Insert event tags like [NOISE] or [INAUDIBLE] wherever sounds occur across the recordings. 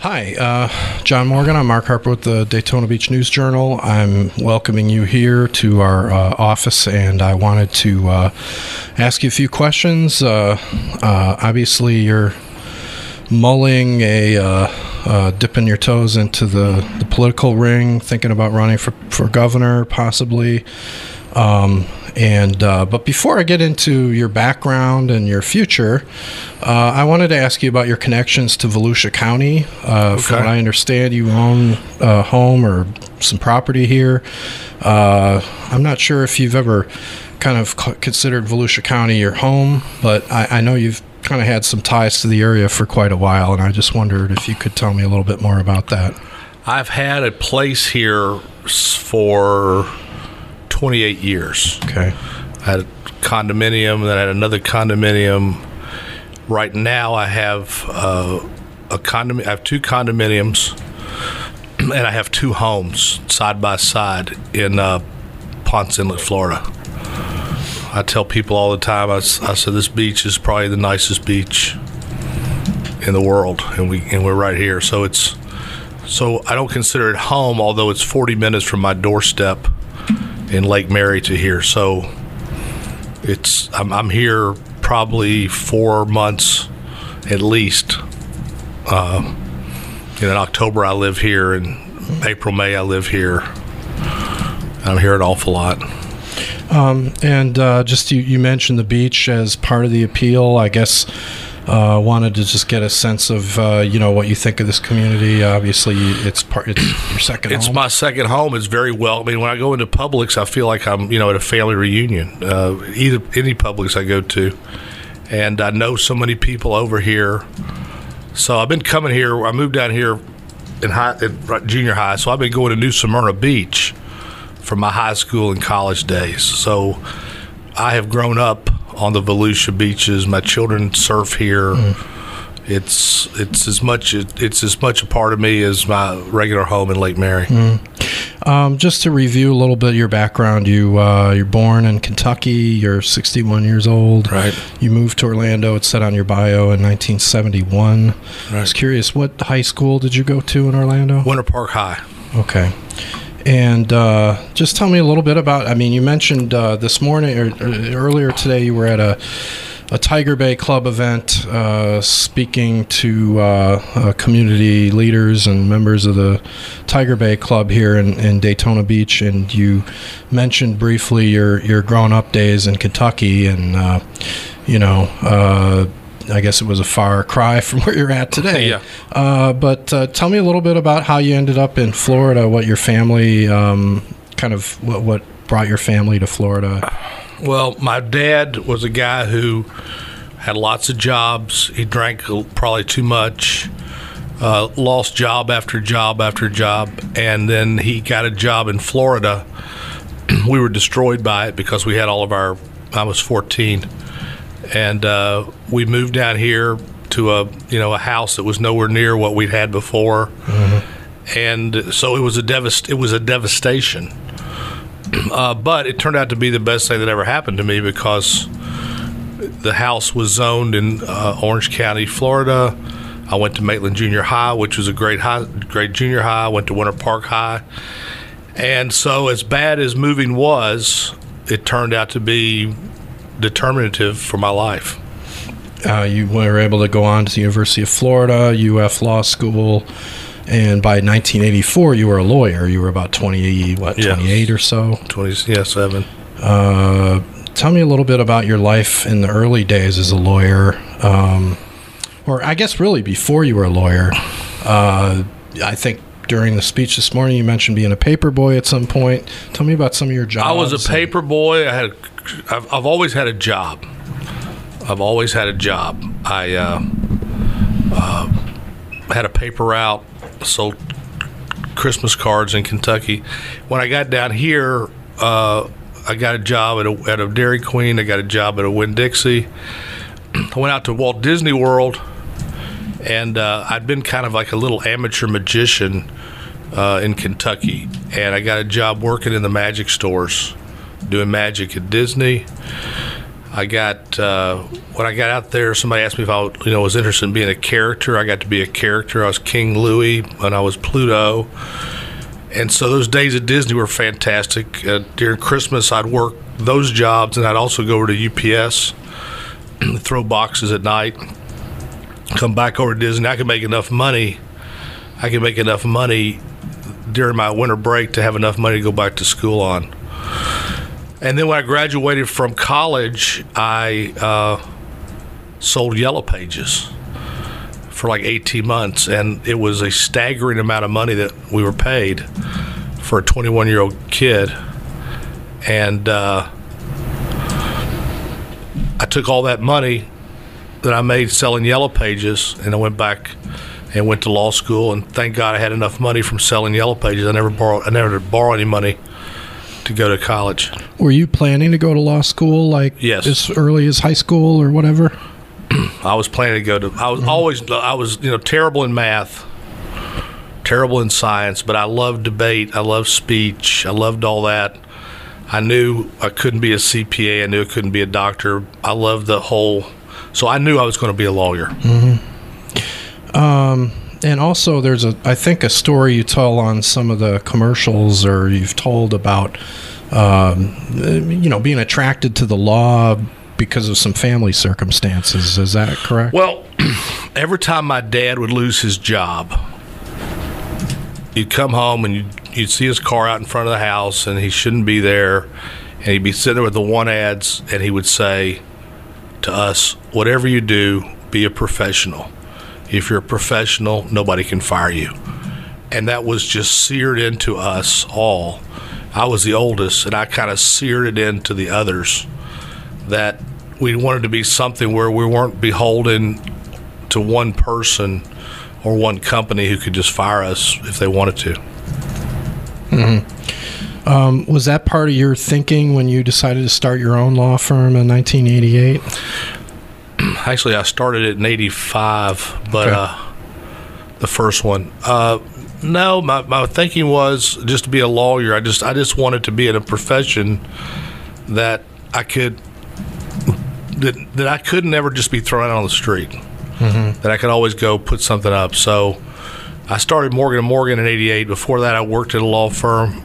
Hi, uh, John Morgan. I'm Mark Harper with the Daytona Beach News Journal. I'm welcoming you here to our uh, office, and I wanted to uh, ask you a few questions. Uh, uh, obviously, you're mulling a uh, dipping your toes into the, the political ring, thinking about running for, for governor, possibly. Um, and uh, but before I get into your background and your future, uh, I wanted to ask you about your connections to Volusia County. Uh, Okay. From what I understand, you own a home or some property here. Uh, I'm not sure if you've ever kind of considered Volusia County your home, but I, I know you've kind of had some ties to the area for quite a while, and I just wondered if you could tell me a little bit more about that. I've had a place here for 28 years. Okay. I had a condominium, then I had another condominium. Right now, I have uh, a condom. I have two condominiums, [CLEARS THROAT] and I have two homes side by side in uh, Ponce Inlet, Florida. I tell people all the time. I said this beach is probably the nicest beach in the world, and we and we're right here. So it's so I don't consider it home, although it's 40 minutes from my doorstep in Lake Mary to here. So it's I'm, I'm here probably four months at least. Uh, in October I live here, and April May I live here. I'm here an awful lot. And uh, just you, you mentioned the beach as part of the appeal. I guess uh, wanted to just get a sense of uh, you know what you think of this community. Obviously, it's part. It's your second. It's home. my second home. It's very well. I mean, when I go into Publix, I feel like I'm, you know, at a family reunion. Uh, either any Publix I go to, and I know so many people over here. So I've been coming here. I moved down here in high, in junior high. So I've been going to New Smyrna Beach for my high school and college days. So I have grown up on the Volusia beaches. My children surf here. It's it's as much it's as much a part of me as my regular home in Lake Mary. Um, just to review a little bit of your background, you uh, you're born in Kentucky. You're 61 years old. Right. You moved to Orlando. It said on your bio in 1971. I was curious, what high school did you go to in Orlando? Winter Park High. Okay. And uh, just tell me a little bit about. I mean, you mentioned uh, this morning or, or earlier today you were at a a Tiger Bay Club event, uh, speaking to uh, uh, community leaders and members of the Tiger Bay Club here in, in Daytona Beach, and you mentioned briefly your your growing up days in Kentucky, and uh, you know. I guess it was a far cry from [LAUGHS] where you're at today. [LAUGHS] Yeah. Uh, but uh, tell me a little bit about how you ended up in Florida. What your family, um, kind of, what, what brought your family to Florida? Well, my dad was a guy who had lots of jobs. He drank probably too much, uh, lost job after job after job, and then he got a job in Florida. [CLEARS THROAT] we were destroyed by it because we had all of our. I was 14, and uh, we moved down here to a you know a house that was nowhere near what we'd had before, and so it was a devast- It was a devastation. [CLEARS THROAT] Uh, but it turned out to be the best thing that ever happened to me because the house was zoned in uh, Orange County, Florida. I went to Maitland Junior High, which was a great high, great junior high. I went to Winter Park High, and so as bad as moving was, it turned out to be determinative for my life. Uh, you were able to go on to the University of Florida, UF Law School, and by 1984 you were a lawyer. You were about 20, what, Yeah. 28 or so. Twenty, yeah, seven. Uh, tell me a little bit about your life in the early days as a lawyer, um, or I guess really before you were a lawyer. Uh, I think during the speech this morning you mentioned being a paper boy at some point. Tell me about some of your jobs. I was a paper boy. I had, I've, I've always had a job. I've always had a job. I, uh, uh, had a paper route, sold Christmas cards in Kentucky. When I got down here, uh, I got a job at a, at a Dairy Queen. I got a job at a Winn Dixie. [CLEARS THROAT] I went out to Walt Disney World, and uh, I'd been kind of like a little amateur magician uh, in Kentucky, and I got a job working in the magic stores, doing magic at Disney. I got uh, when I got out there, somebody asked me if I you know was interested in being a character. I got to be a character. I was King Louis when I was Pluto, and so those days at Disney were fantastic. Uh, during Christmas, I'd work those jobs, and I'd also go over to UPS, [CLEARS THROAT] throw boxes at night, come back over to Disney. I could make enough money. I could make enough money during my winter break to have enough money to go back to school on. And then when I graduated from college, I uh, sold Yellow Pages for like 18 months, and it was a staggering amount of money that we were paid for a 21 year old kid. And uh, I took all that money that I made selling Yellow Pages, and I went back and went to law school. And thank God I had enough money from selling Yellow Pages. I never borrowed. I never borrow any money to go to college. Were you planning to go to law school like Yes. as early as high school or whatever? [CLEARS THROAT] I was planning to go to. I was always. I was you know terrible in math, terrible in science, but I loved debate. I loved speech. I loved all that. I knew I couldn't be a CPA. I knew I couldn't be a doctor. I loved the whole. So I knew I was going to be a lawyer. Mm-hmm. Um, And also, there's a I think a story you tell on some of the commercials, or you've told about, um, you know, being attracted to the law because of some family circumstances. Is that correct? Well, [CLEARS THROAT] every time my dad would lose his job, you'd come home and you'd, you'd see his car out in front of the house, and he shouldn't be there, and he'd be sitting there with the one ads, and he would say to us, "Whatever you do, be a professional. If you're a professional, nobody can fire you." And that was just seared into us all. I was the oldest, and I kind of seared it into the others that we wanted to be something where we weren't beholden to one person or one company who could just fire us if they wanted to. Mm-hmm. Um, was that part of your thinking when you decided to start your own law firm in 1988? Actually, I started it in '85, but Okay. uh, the first one. Uh, no, my, my thinking was just to be a lawyer. I just I just wanted to be in a profession that I could that that I could never just be thrown out on the street. That I could always go put something up. So I started Morgan and Morgan in '88. Before that, I worked at a law firm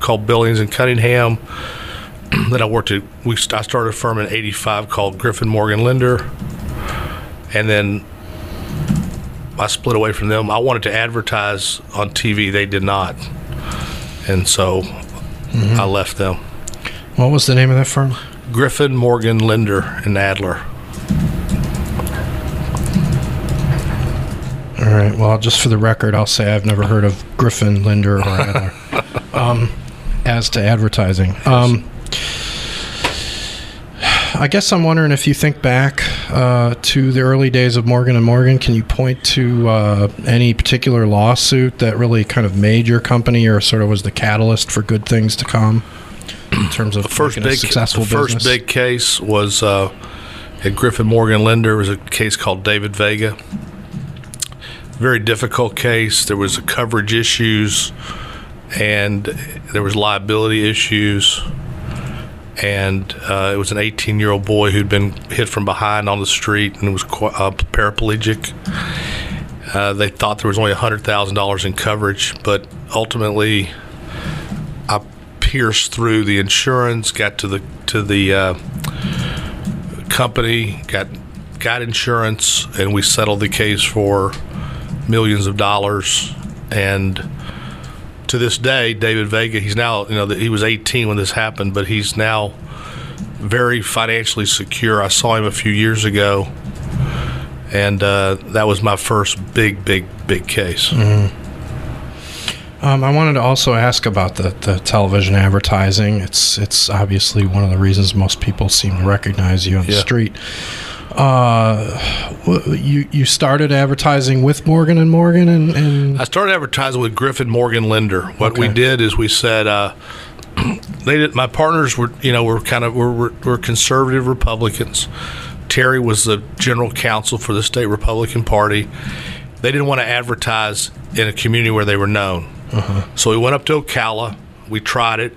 called Billings and Cunningham. [CLEARS THROAT] then I worked at we I started a firm in '85 called Griffin Morgan Linder, and then I split away from them. I wanted to advertise on TV. They did not, and so I left them. What was the name of that firm? Griffin Morgan Linder and Adler. All right. Well, just for the record, I'll say I've never heard of Griffin, Linder, or Adler. [LAUGHS] um, as to advertising, um, I guess I'm wondering if you think back uh, to the early days of Morgan and Morgan, can you point to uh, any particular lawsuit that really kind of made your company, or sort of was the catalyst for good things to come in terms of first making a big successful the first business? big case was uh, at Griffin Morgan Linder It was a case called David Vega. Very difficult case. There was coverage issues, and there was liability issues. And uh, it was an 18 year old boy who'd been hit from behind on the street and was uh, paraplegic. Uh, they thought there was only $100,000 in coverage, but ultimately, I pierced through the insurance, got to the to the uh, company, got got insurance, and we settled the case for millions of dollars. And to this day, David Vega, he's now you know he was 18 when this happened, but he's now very financially secure. I saw him a few years ago, and uh, that was my first big, big, big case. Um, I wanted to also ask about the, the television advertising. It's it's obviously one of the reasons most people seem to recognize you on the Yeah. street. Uh, you you started advertising with Morgan and Morgan, and, and I started advertising with Griffin Morgan Linder. What we did is we said uh, [CLEARS THROAT] they did. My partners were you know were kind of were, were, were conservative Republicans. Terry was the general counsel for the state Republican Party. They didn't want to advertise in a community where they were known. So we went up to Ocala. We tried it.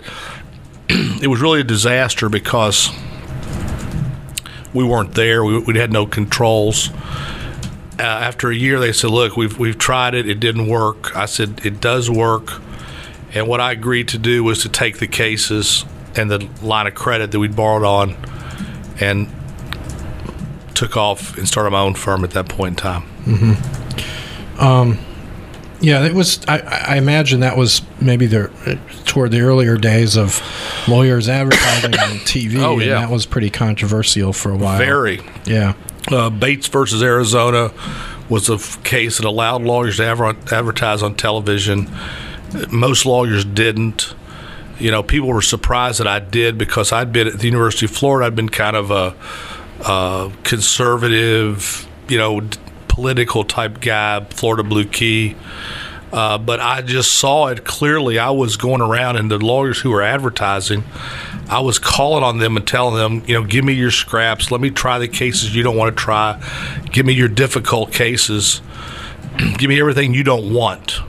[CLEARS THROAT] it was really a disaster because we weren't there. We, we had no controls uh, after a year, they said, "Look, we've we've tried it. It didn't work." I said, "It does work." And what I agreed to do was to take the cases and the line of credit that we'd borrowed on, and took off and started my own firm at that point in time. Yeah, it was. I, I imagine that was maybe the toward the earlier days of lawyers advertising on [COUGHS] TV. Oh, and yeah. that was pretty controversial for a while. Very Yeah. uh, Bates versus Arizona was a f- case that allowed lawyers to adver- advertise on television. Most lawyers didn't. You know, people were surprised that I did because I'd been at the University of Florida. I'd been kind of a, a conservative, you know, political type guy, Florida Blue Key. Uh, but I just saw it clearly. I was going around, and the lawyers who were advertising, I was calling on them and telling them, you know, give me your scraps. Let me try the cases you don't want to try. Give me your difficult cases. [CLEARS THROAT] give me everything you don't want.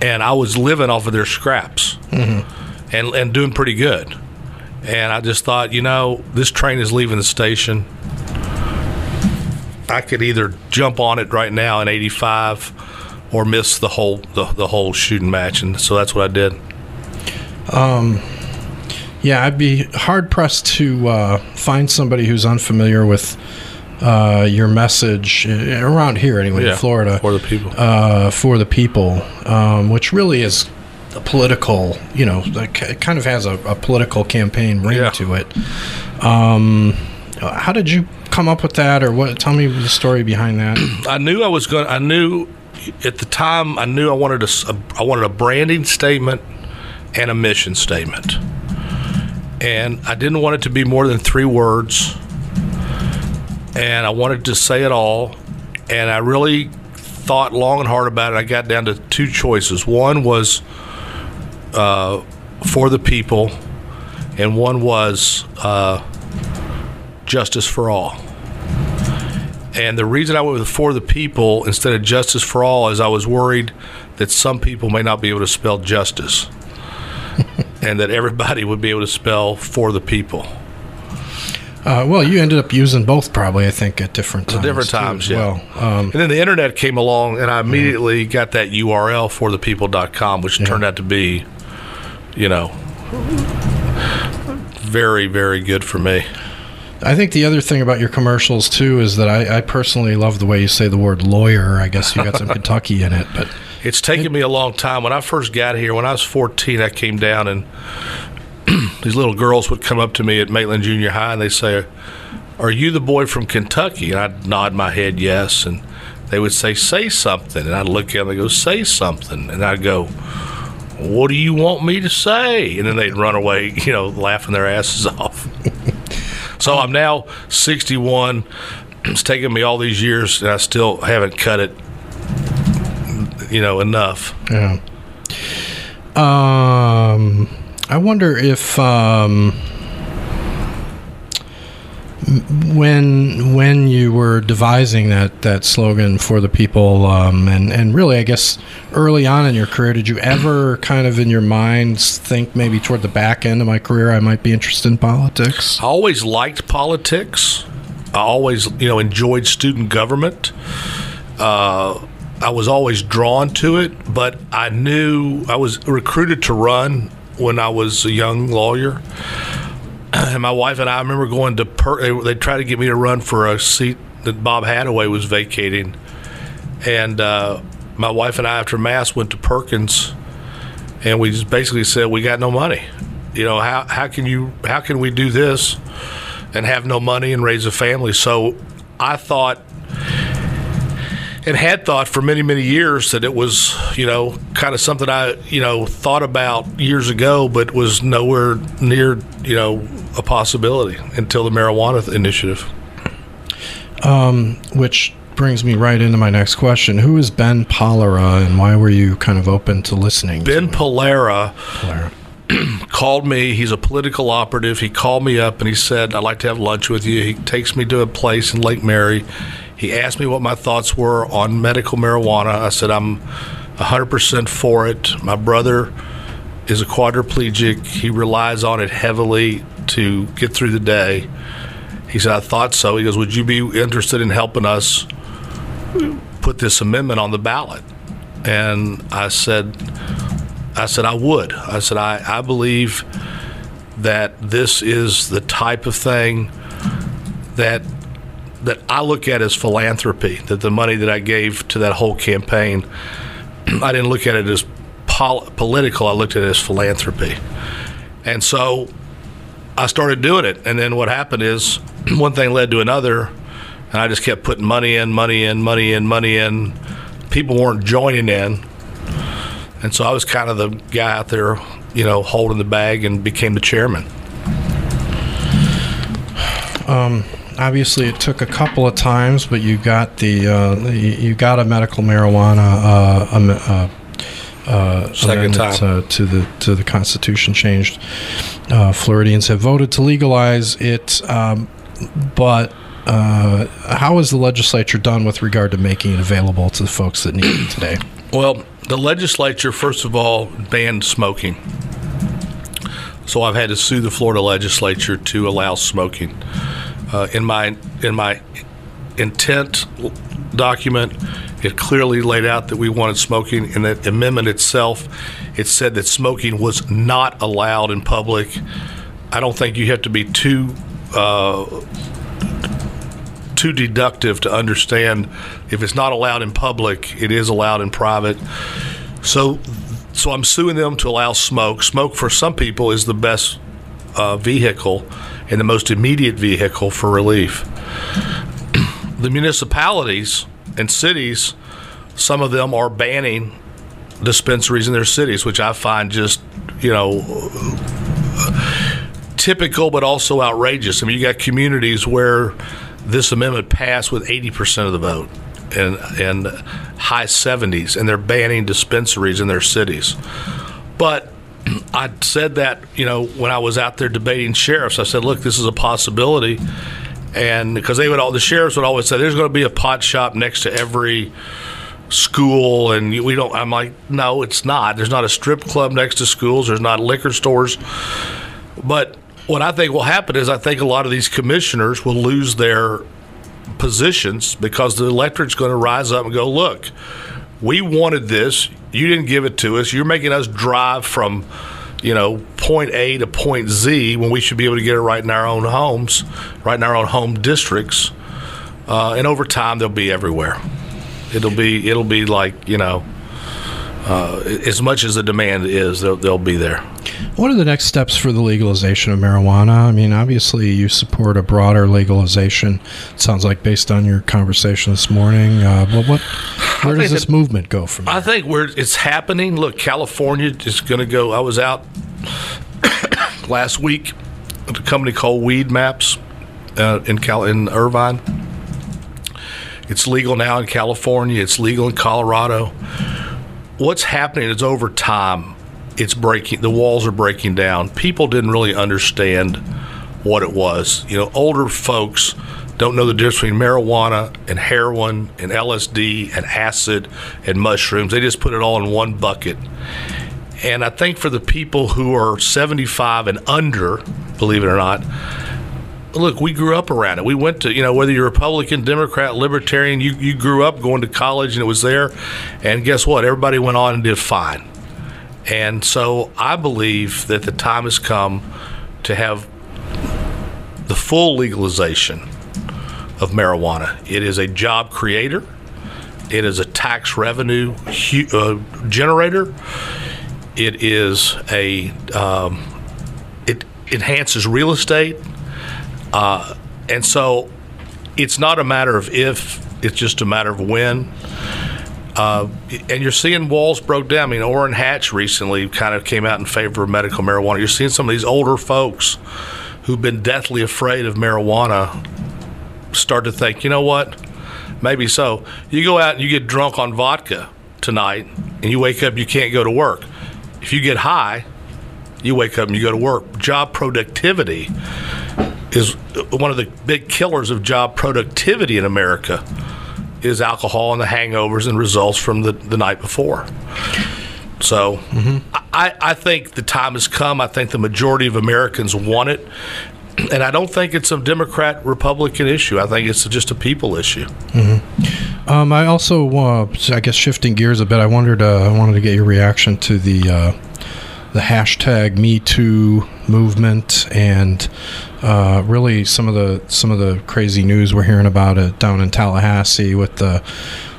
And I was living off of their scraps and, and doing pretty good. And I just thought, you know, this train is leaving the station. I could either jump on it right now in '85 or miss the whole the, the whole shooting match, and so that's what I did. Yeah, I'd be hard pressed to uh, find somebody who's unfamiliar with uh, your message uh, around here, anyway, in Florida, for the people. uh, for the people, um, which really is a political, you know, it kind of has a, a political campaign ring Yeah. to it. Um, how did you come up with that, or what? Tell me the story behind that. [CLEARS THROAT] I knew I was going. I knew at the time. I knew I wanted a, I wanted a branding statement and a mission statement, and I didn't want it to be more than three words. And I wanted to say it all, and I really thought long and hard about it. I got down to two choices. One was uh, for the people, and one was uh, justice for all. And the reason I went with for the people instead of justice for all is I was worried that some people may not be able to spell justice. [LAUGHS] and that everybody would be able to spell for the people. Uh, well, you ended up using both, probably. I think at different times. different times, yeah. Well, um, And then the internet came along and I immediately got that URL for the people.com, which turned out to be, you know, very, very good for me. I think the other thing about your commercials too is that I, I personally love the way you say the word lawyer. I guess you got some [LAUGHS] Kentucky in it, but It's taken me a long time. When I first got here, when I was 14, I came down and [CLEARS THROAT] these little girls would come up to me at Maitland Junior High and they say, Are you the boy from Kentucky? And I'd nod my head yes. And they would say, Say something. And I'd look at them and go, Say something. And I'd go, What do you want me to say? And then they'd run away, [LAUGHS] you know, laughing their asses off. [LAUGHS] so I'm now 61. It's taken me all these years and I still haven't cut it, you know, enough. yeah. Um, I wonder if um, when when you were devising that that slogan for the people, um, and and really, I guess early on in your career, did you ever kind of in your minds think maybe toward the back end of my career I might be interested in politics? I always liked politics. I always, you know, enjoyed student government. Uh, I was always drawn to it, but I knew I was recruited to run when I was a young lawyer. [CLEARS THROAT] And my wife and I, I remember going to per- they, they tried to get me to run for a seat that Bob Hattaway was vacating, and uh, my wife and I, after mass, went to Perkins, and we just basically said we got no money. You know how how can you how can we do this and have no money and raise a family? So I thought and had thought for many many years that it was you know kind of something I you know thought about years ago, but was nowhere near you know a possibility until the marijuana initiative. Um, which brings me right into my next question. Who is Ben Pollara and why were you kind of open to listening? Ben to Pollara Pollara? [CLEARS THROAT] called me. He's a political operative. He called me up and he said, I'd like to have lunch with you. He takes me to a place in Lake Mary. He asked me what my thoughts were on medical marijuana. I said, I'm 100% for it. My brother is a quadriplegic. He relies on it heavily to get through the day. He said, I thought so. He goes, Would you be interested in helping us put this amendment on the ballot? And I said, I said, I would. I said, I, I believe that this is the type of thing that that I look at as philanthropy. That the money that I gave to that whole campaign, [CLEARS THROAT] I didn't look at it as pol- political. I looked at it as philanthropy, and so I started doing it. And then what happened is [CLEARS THROAT] one thing led to another, and I just kept putting money in, money in, money in, money in. People weren't joining in, and so I was kind of the guy out there, you know, holding the bag, and became the chairman. Um, Obviously, it took a couple of times, but you got the uh, you got a medical marijuana uh, uh, uh, Second amendment, time. uh, to the to the Constitution changed. Uh, Floridians have voted to legalize it, um, but uh, how is the legislature done with regard to making it available to the folks that need it today? Well, the legislature, first of all, banned smoking. So I've had to sue the Florida legislature to allow smoking. Uh, in my in my intent document, it clearly laid out that we wanted smoking. In the amendment itself, it said that smoking was not allowed in public. I don't think you have to be too uh, too deductive to understand if it's not allowed in public, it is allowed in private. So, so I'm suing them to allow smoke. Smoke for some people is the best uh, vehicle and the most immediate vehicle for relief. [CLEARS THROAT] the municipalities and cities, some of them are banning dispensaries in their cities, which I find just, you know, typical but also outrageous. I mean, you got communities where this amendment passed with 80% of the vote and and high 70s and they're banning dispensaries in their cities. But I said that, you know, when I was out there debating sheriffs, I said, "Look, this is a possibility." And because they would all the sheriffs would always say there's going to be a pot shop next to every school and we don't I'm like, "No, it's not. There's not a strip club next to schools, there's not liquor stores." But what I think will happen is I think a lot of these commissioners will lose their positions because the electorate's going to rise up and go, look, we wanted this. You didn't give it to us. You're making us drive from, you know, point A to point Z when we should be able to get it right in our own homes, right in our own home districts. Uh, and over time, they'll be everywhere. It'll be it'll be like you know, uh, as much as the demand is, they'll, they'll be there. What are the next steps for the legalization of marijuana? I mean, obviously, you support a broader legalization. It sounds like based on your conversation this morning. Uh, but what, where does this that- movement go from? I think where it's happening. Look, California is going to go. I was out [COUGHS] last week at a company called Weedmaps uh, in Cal in Irvine. It's legal now in California. It's legal in Colorado. What's happening is over time, it's breaking. The walls are breaking down. People didn't really understand what it was. You know, older folks don't know the difference between marijuana and heroin and LSD and acid and mushrooms. They just put it all in one bucket. And I think for the people who are 75 and under, believe it or not, look, we grew up around it. We went to, you know, whether you're Republican, Democrat, Libertarian, you, you grew up going to college and it was there. And guess what? Everybody went on and did fine. And so I believe that the time has come to have the full legalization of marijuana. It is a job creator. It is a tax revenue hu- uh, generator. It is a um, it enhances real estate, uh, and so it's not a matter of if; it's just a matter of when. Uh, and you're seeing walls broke down. I mean, Orrin Hatch recently kind of came out in favor of medical marijuana. You're seeing some of these older folks who've been deathly afraid of marijuana start to think, you know what? Maybe so. You go out and you get drunk on vodka tonight, and you wake up, you can't go to work. If you get high, you wake up and you go to work. Job productivity is one of the big killers of job productivity in America is alcohol and the hangovers and results from the, the night before. So mm-hmm. I, I think the time has come. I think the majority of Americans want it. And I don't think it's a Democrat Republican issue. I think it's just a people issue. Mm-hmm. Um, I also, uh, I guess, shifting gears a bit. I wondered. Uh, I wanted to get your reaction to the uh, the hashtag Me Too movement and uh, really some of the some of the crazy news we're hearing about it down in Tallahassee with the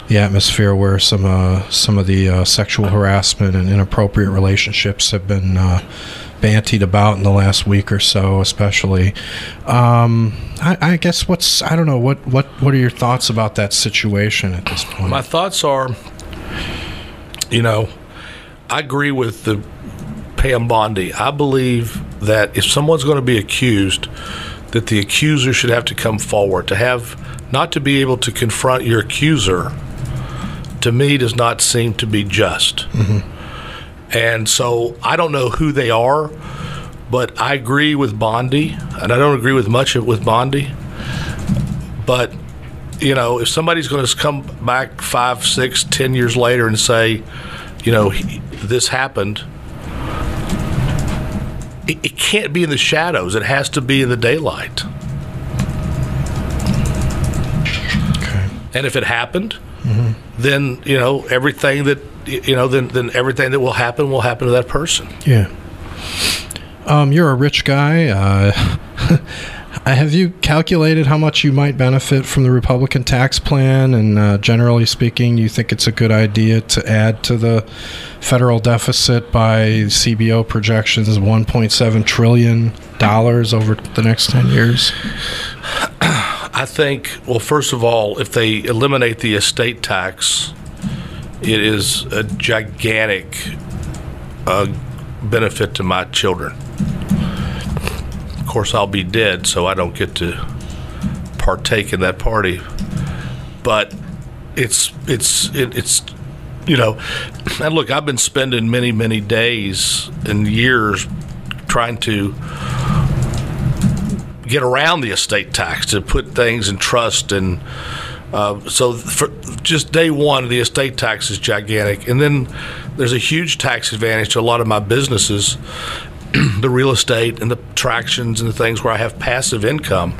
the atmosphere where some uh, some of the uh, sexual harassment and inappropriate relationships have been bantied about in the last week or so, especially. Um, I, I, guess what's I don't know what what what are your thoughts about that situation at this point? My thoughts are, you know, I agree with the Pam Bondi. I believe that if someone's going to be accused, that the accuser should have to come forward. To have not to be able to confront your accuser, to me, does not seem to be just. Mm-hmm. And so I don't know who they are, but I agree with Bondi, and I don't agree with much of with Bondi. But you know, if somebody's going to come back five, six, ten years later and say, you know, he, this happened it, it can't be in the shadows. It has to be in the daylight. Okay. And if it happened, mm-hmm. then you know everything that you know then then everything that will happen will happen to that person. Yeah. Um, you're a rich guy. Uh, [LAUGHS] have you calculated how much you might benefit from the Republican tax plan? And uh, generally speaking, you think it's a good idea to add to the federal deficit by CBO projections $1.7 trillion over the next 10 years? [CLEARS THROAT] I think, well, first of all, if they eliminate the estate tax, it is a gigantic uh, benefit to my children. Of course, I'll be dead, so I don't get to partake in that party. But it's it's it, it's you know, [CLEARS THROAT] and look, I've been spending many, many days and years trying to get around the estate tax to put things in trust and uh, so for just day one the estate tax is gigantic and then there's a huge tax advantage to a lot of my businesses [CLEARS THROAT] the real estate and the tractions and the things where i have passive income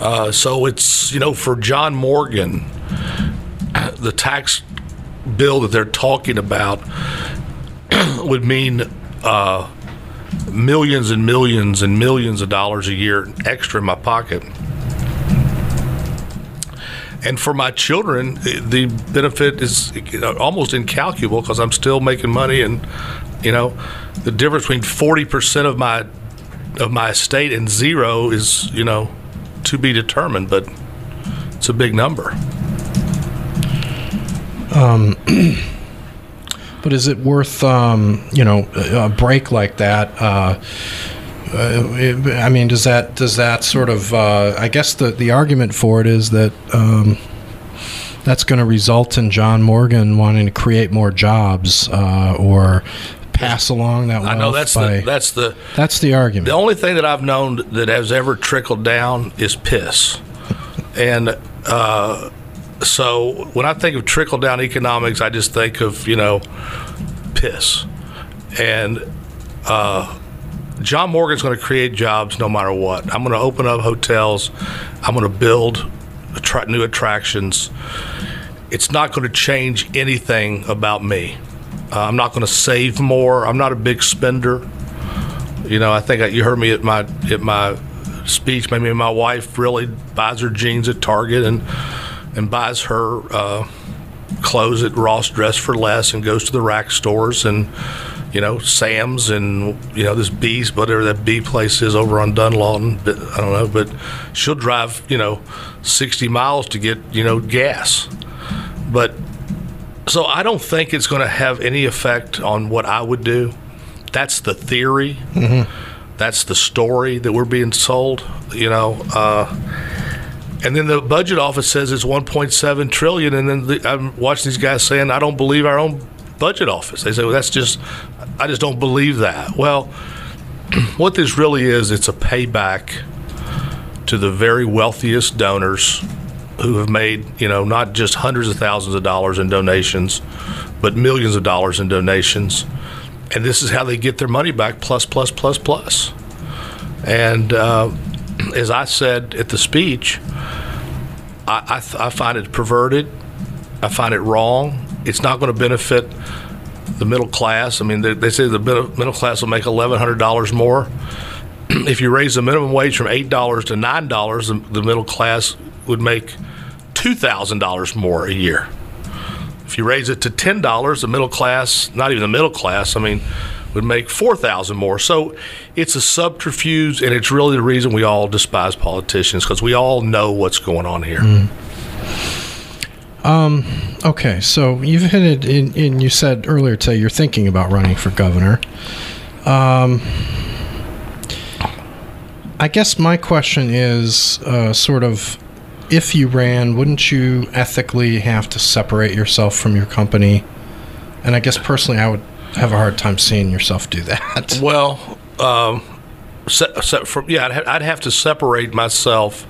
uh, so it's you know for john morgan [CLEARS THROAT] the tax bill that they're talking about [CLEARS THROAT] would mean uh, millions and millions and millions of dollars a year extra in my pocket. And for my children, the benefit is almost incalculable because I'm still making money, and you know, the difference between forty percent of my of my estate and zero is you know to be determined, but it's a big number. Um, [CLEARS THROAT] but is it worth, um, you know, a break like that? Uh, uh, I mean, does that does that sort of? Uh, I guess the the argument for it is that um, that's going to result in John Morgan wanting to create more jobs uh, or pass along that. I know that's by, the that's the that's the argument. The only thing that I've known that has ever trickled down is piss, and uh, so when I think of trickle down economics, I just think of you know piss, and uh, John Morgan's going to create jobs no matter what. I'm going to open up hotels. I'm going to build attra- new attractions. It's not going to change anything about me. Uh, I'm not going to save more. I'm not a big spender. You know, I think I, you heard me at my at my speech. Maybe my wife really buys her jeans at Target and and buys her uh, clothes at Ross Dress for Less and goes to the rack stores and you know Sam's and you know this B's whatever that B place is over on Dunlawton. I don't know, but she'll drive you know 60 miles to get you know gas. But so I don't think it's going to have any effect on what I would do. That's the theory. Mm-hmm. that's the story that we're being sold. You know, uh, and then the budget office says it's 1.7 trillion, and then the, I'm watching these guys saying I don't believe our own budget office. They say, well, that's just I just don't believe that. Well, [CLEARS THROAT] what this really is, it's a payback to the very wealthiest donors who have made, you know, not just hundreds of thousands of dollars in donations, but millions of dollars in donations. And this is how they get their money back plus, plus, plus, plus. And uh, [CLEARS THROAT] as I said at the speech, I, I, I find it perverted. I find it wrong. It's not going to benefit the middle class. I mean, they, they say the middle, class will make $1,100 more. [CLEARS THROAT] if you raise the minimum wage from $8 to $9, the, the middle class would make $2,000 more a year. If you raise it to $10, the middle class, not even the middle class, I mean, would make 4000 more. So it's a subterfuge, and it's really the reason we all despise politicians because we all know what's going on here. Mm. Um, okay, so you've hit it, in, in, you said earlier today you're thinking about running for governor. Um, I guess my question is uh, sort of if you ran, wouldn't you ethically have to separate yourself from your company? And I guess personally, I would have a hard time seeing yourself do that. [LAUGHS] Well, um, se- se- from, yeah, I'd, ha- I'd have to separate myself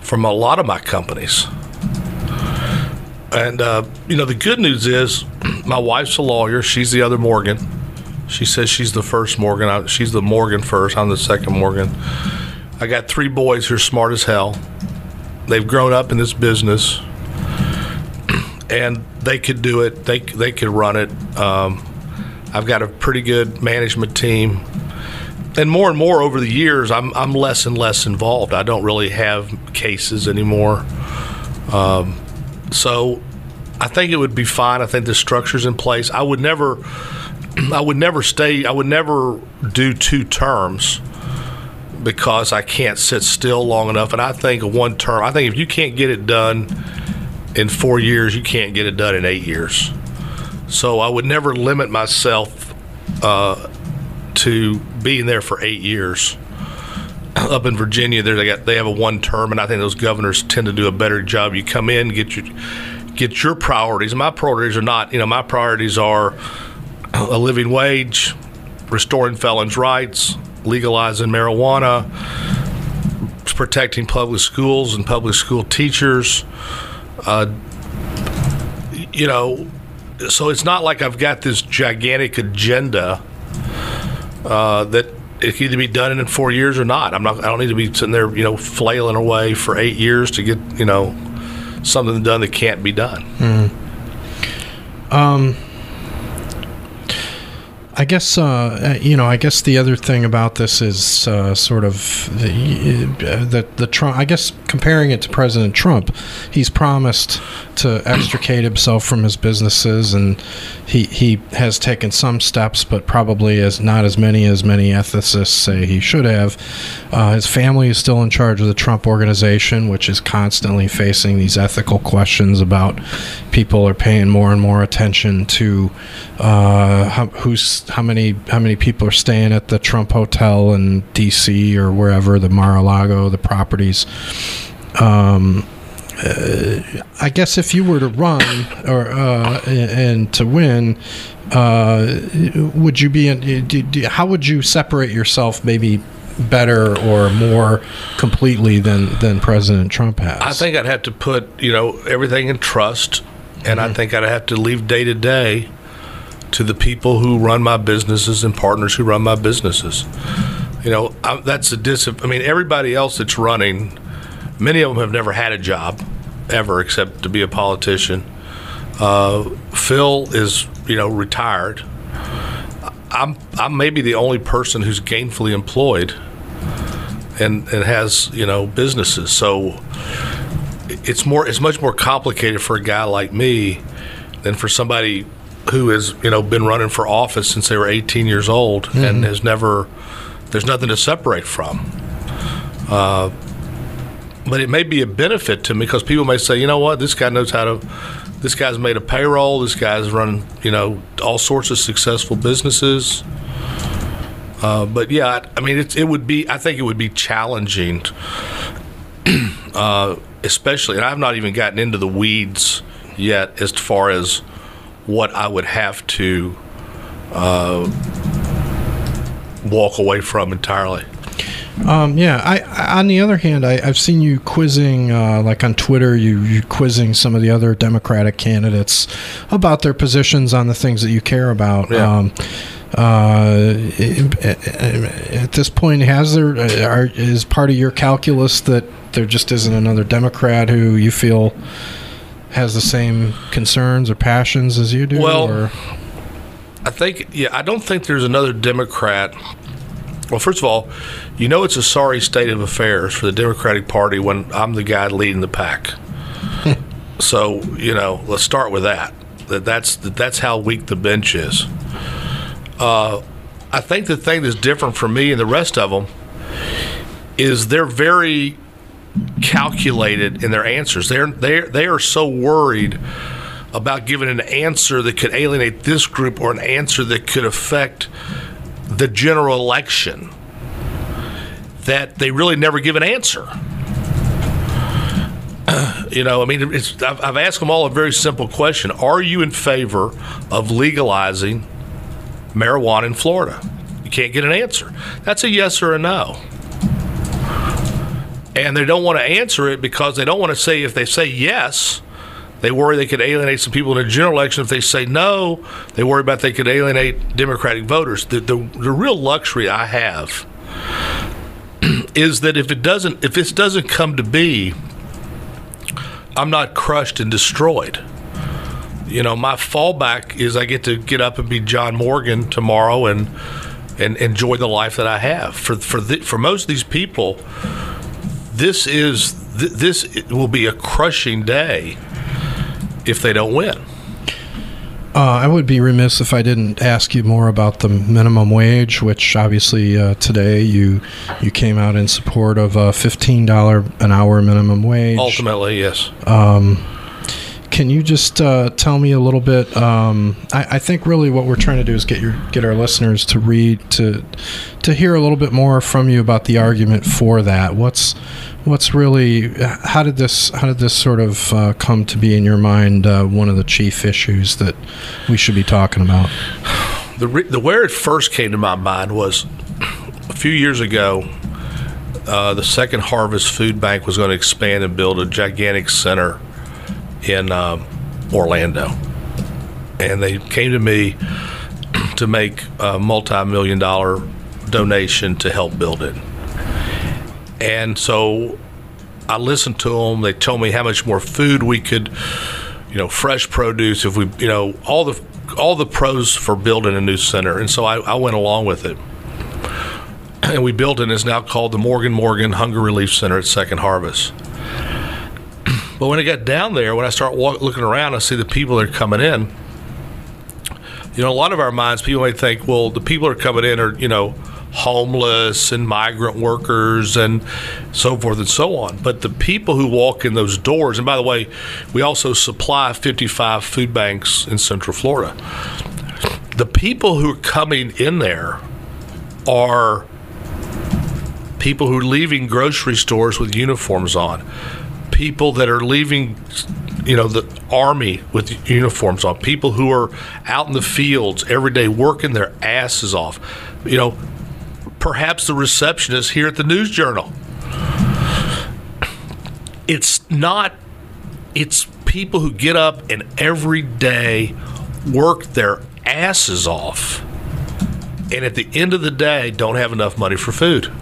from a lot of my companies. And, uh, you know, the good news is my wife's a lawyer. She's the other Morgan. She says she's the first Morgan. I, she's the Morgan first. I'm the second Morgan. I got three boys who are smart as hell. They've grown up in this business, [CLEARS THROAT] and they could do it. They they could run it. Um, I've got a pretty good management team, and more and more over the years, I'm I'm less and less involved. I don't really have cases anymore. Um, so I think it would be fine. I think the structure's in place. I would never, [CLEARS THROAT] I would never stay. I would never do two terms because I can't sit still long enough. And I think one term, I think if you can't get it done in four years, you can't get it done in eight years. So I would never limit myself uh, to being there for eight years. Up in Virginia, they got they have a one term, and I think those governors tend to do a better job. You come in, get your get your priorities. My priorities are not, you know, my priorities are a living wage, restoring felons' rights, legalizing marijuana, protecting public schools and public school teachers. Uh, you know, so it's not like I've got this gigantic agenda uh, that it can either be done in four years or not. I'm not. I don't need to be sitting there, you know, flailing away for eight years to get, you know, something done that can't be done. Mm. Um I guess uh, uh, you know. I guess the other thing about this is uh, sort of the, uh, the the Trump. I guess comparing it to President Trump, he's promised to extricate himself from his businesses, and he he has taken some steps, but probably as not as many as many ethicists say he should have. Uh, his family is still in charge of the Trump organization, which is constantly facing these ethical questions about people are paying more and more attention to uh, how, how many how many people are staying at the Trump Hotel in D.C. or wherever the Mar-a-Lago, the properties. Um, uh, I guess if you were to run or uh, and to win, uh, would you be? In, how would you separate yourself? Maybe better or more completely than than President Trump has. I think I'd have to put you know everything in trust, and mm-hmm. I think I'd have to leave day to day to the people who run my businesses and partners who run my businesses. You know, I, that's a dis. I mean, everybody else that's running, many of them have never had a job ever except to be a politician. Uh, Phil is, you know, retired. I'm I'm maybe the only person who's gainfully employed and and has you know businesses. So it's more it's much more complicated for a guy like me than for somebody who has you know been running for office since they were 18 years old mm-hmm. and has never there's nothing to separate from. Uh, but it may be a benefit to me because people may say, you know what, this guy knows how to. This guy's made a payroll. This guy's run, you know, all sorts of successful businesses. Uh, but yeah, I, I mean, it's, it would be. I think it would be challenging, [CLEARS THROAT] uh, especially. And I've not even gotten into the weeds yet as far as what I would have to uh, walk away from entirely. Um, yeah. I, I, on the other hand, I, I've seen you quizzing, uh, like on Twitter, you you quizzing some of the other Democratic candidates about their positions on the things that you care about. Yeah. Um, uh, at this point, has there are, is part of your calculus that there just isn't another Democrat who you feel has the same concerns or passions as you do? Well, or? I think, yeah, I don't think there's another Democrat. Well, first of all, you know it's a sorry state of affairs for the Democratic Party when I'm the guy leading the pack. [LAUGHS] so you know, let's start with that. That that's that that's how weak the bench is. Uh, I think the thing that's different from me and the rest of them is they're very calculated in their answers. They're they they are so worried about giving an answer that could alienate this group or an answer that could affect the general election that they really never give an answer. [CLEARS THROAT] you know, I mean, it's, I've, I've asked them all a very simple question: Are you in favor of legalizing marijuana in Florida? You can't get an answer. That's a yes or a no. And they don't want to answer it because they don't want to say if they say yes, they worry they could alienate some people in a general election. If they say no, they worry about they could alienate Democratic voters. The, the, the real luxury I have [CLEARS THROAT] is that if it doesn't if this doesn't come to be, I'm not crushed and destroyed. You know, my fallback is I get to get up and be John Morgan tomorrow and and enjoy the life that I have. For for the, for most of these people, this is th- this will be a crushing day if they don't win. Uh, I would be remiss if I didn't ask you more about the minimum wage, which obviously uh, today you you came out in support of a fifteen dollar an hour minimum wage. Ultimately, yes. Can you just uh, tell me a little bit? Um, I, I think really what we're trying to do is get your get our listeners to read to to hear a little bit more from you about the argument for that. What's what's really how did this how did this sort of uh, come to be in your mind? Uh, one of the chief issues that we should be talking about. The, re- the where it first came to my mind was a few years ago. Uh, the Second Harvest Food Bank was going to expand and build a gigantic center in um, Orlando, and they came to me [CLEARS THROAT] to make a multi-million dollar donation to help build it. And so I listened to them. They told me how much more food we could, you know, fresh produce if we, you know, all the all the pros for building a new center. And so I, I went along with it. And we built it. And it's now called the Morgan Morgan Hunger Relief Center at Second Harvest. But when I got down there, when I start walk, looking around, I see the people that are coming in. You know, a lot of our minds, people may think, well, the people that are coming in are, you know, homeless and migrant workers and so forth and so on. But the people who walk in those doors, and by the way, we also supply 55 food banks in Central Florida. The people who are coming in there are people who are leaving grocery stores with uniforms on, people that are leaving, you know, the army with uniforms on, people who are out in the fields every day working their asses off, you know, perhaps the receptionist here at the News Journal. It's not, it's people who get up and every day work their asses off and at the end of the day don't have enough money for food.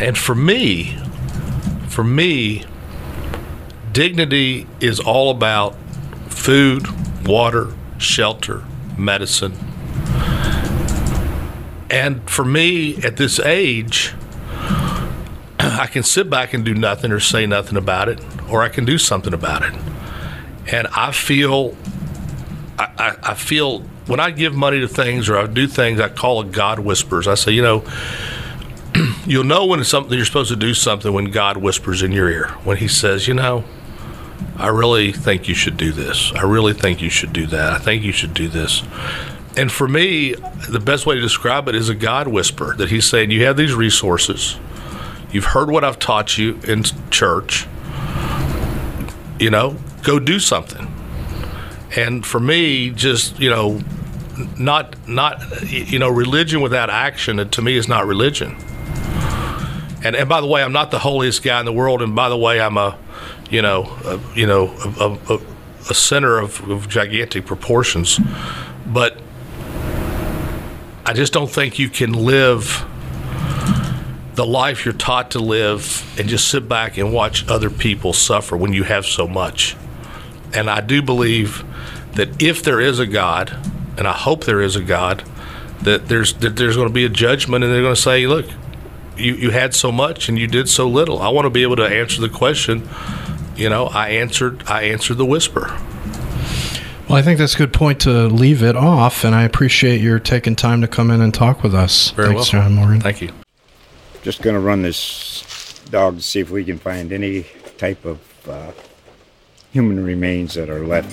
And for me, for me, dignity is all about food, water, shelter, medicine. And for me, at this age, [CLEARS THROAT] I can sit back and do nothing or say nothing about it, or I can do something about it. And I feel, I, I, I feel when I give money to things or I do things, I call it God whispers. I say, you know, you'll know when it's something you're supposed to do something when God whispers in your ear. When He says, you know, I really think you should do this. I really think you should do that. I think you should do this. and for me, the best way to describe it is a God whisper that He's saying, You have these resources. You've heard what I've taught you in church. You know, go do something. And for me, just, you know, not, not, you know, religion without action, to me, is not religion. And, and by the way, I'm not the holiest guy in the world. And by the way, I'm a, you know, a, you know, a, a, a sinner of, of gigantic proportions. But I just don't think you can live the life you're taught to live and just sit back and watch other people suffer when you have so much. And I do believe that if there is a God, and I hope there is a God, that there's that there's going to be a judgment, and they're going to say, "Look, you you had so much and you did so little." I want to be able to answer the question. You know, I answered I answered the whisper. Well, I think that's a good point to leave it off, and I appreciate your taking time to come in and talk with us. Very Thanks, well. John Morgan. Thank you. Just going to run this dog to see if we can find any type of uh, human remains that are left.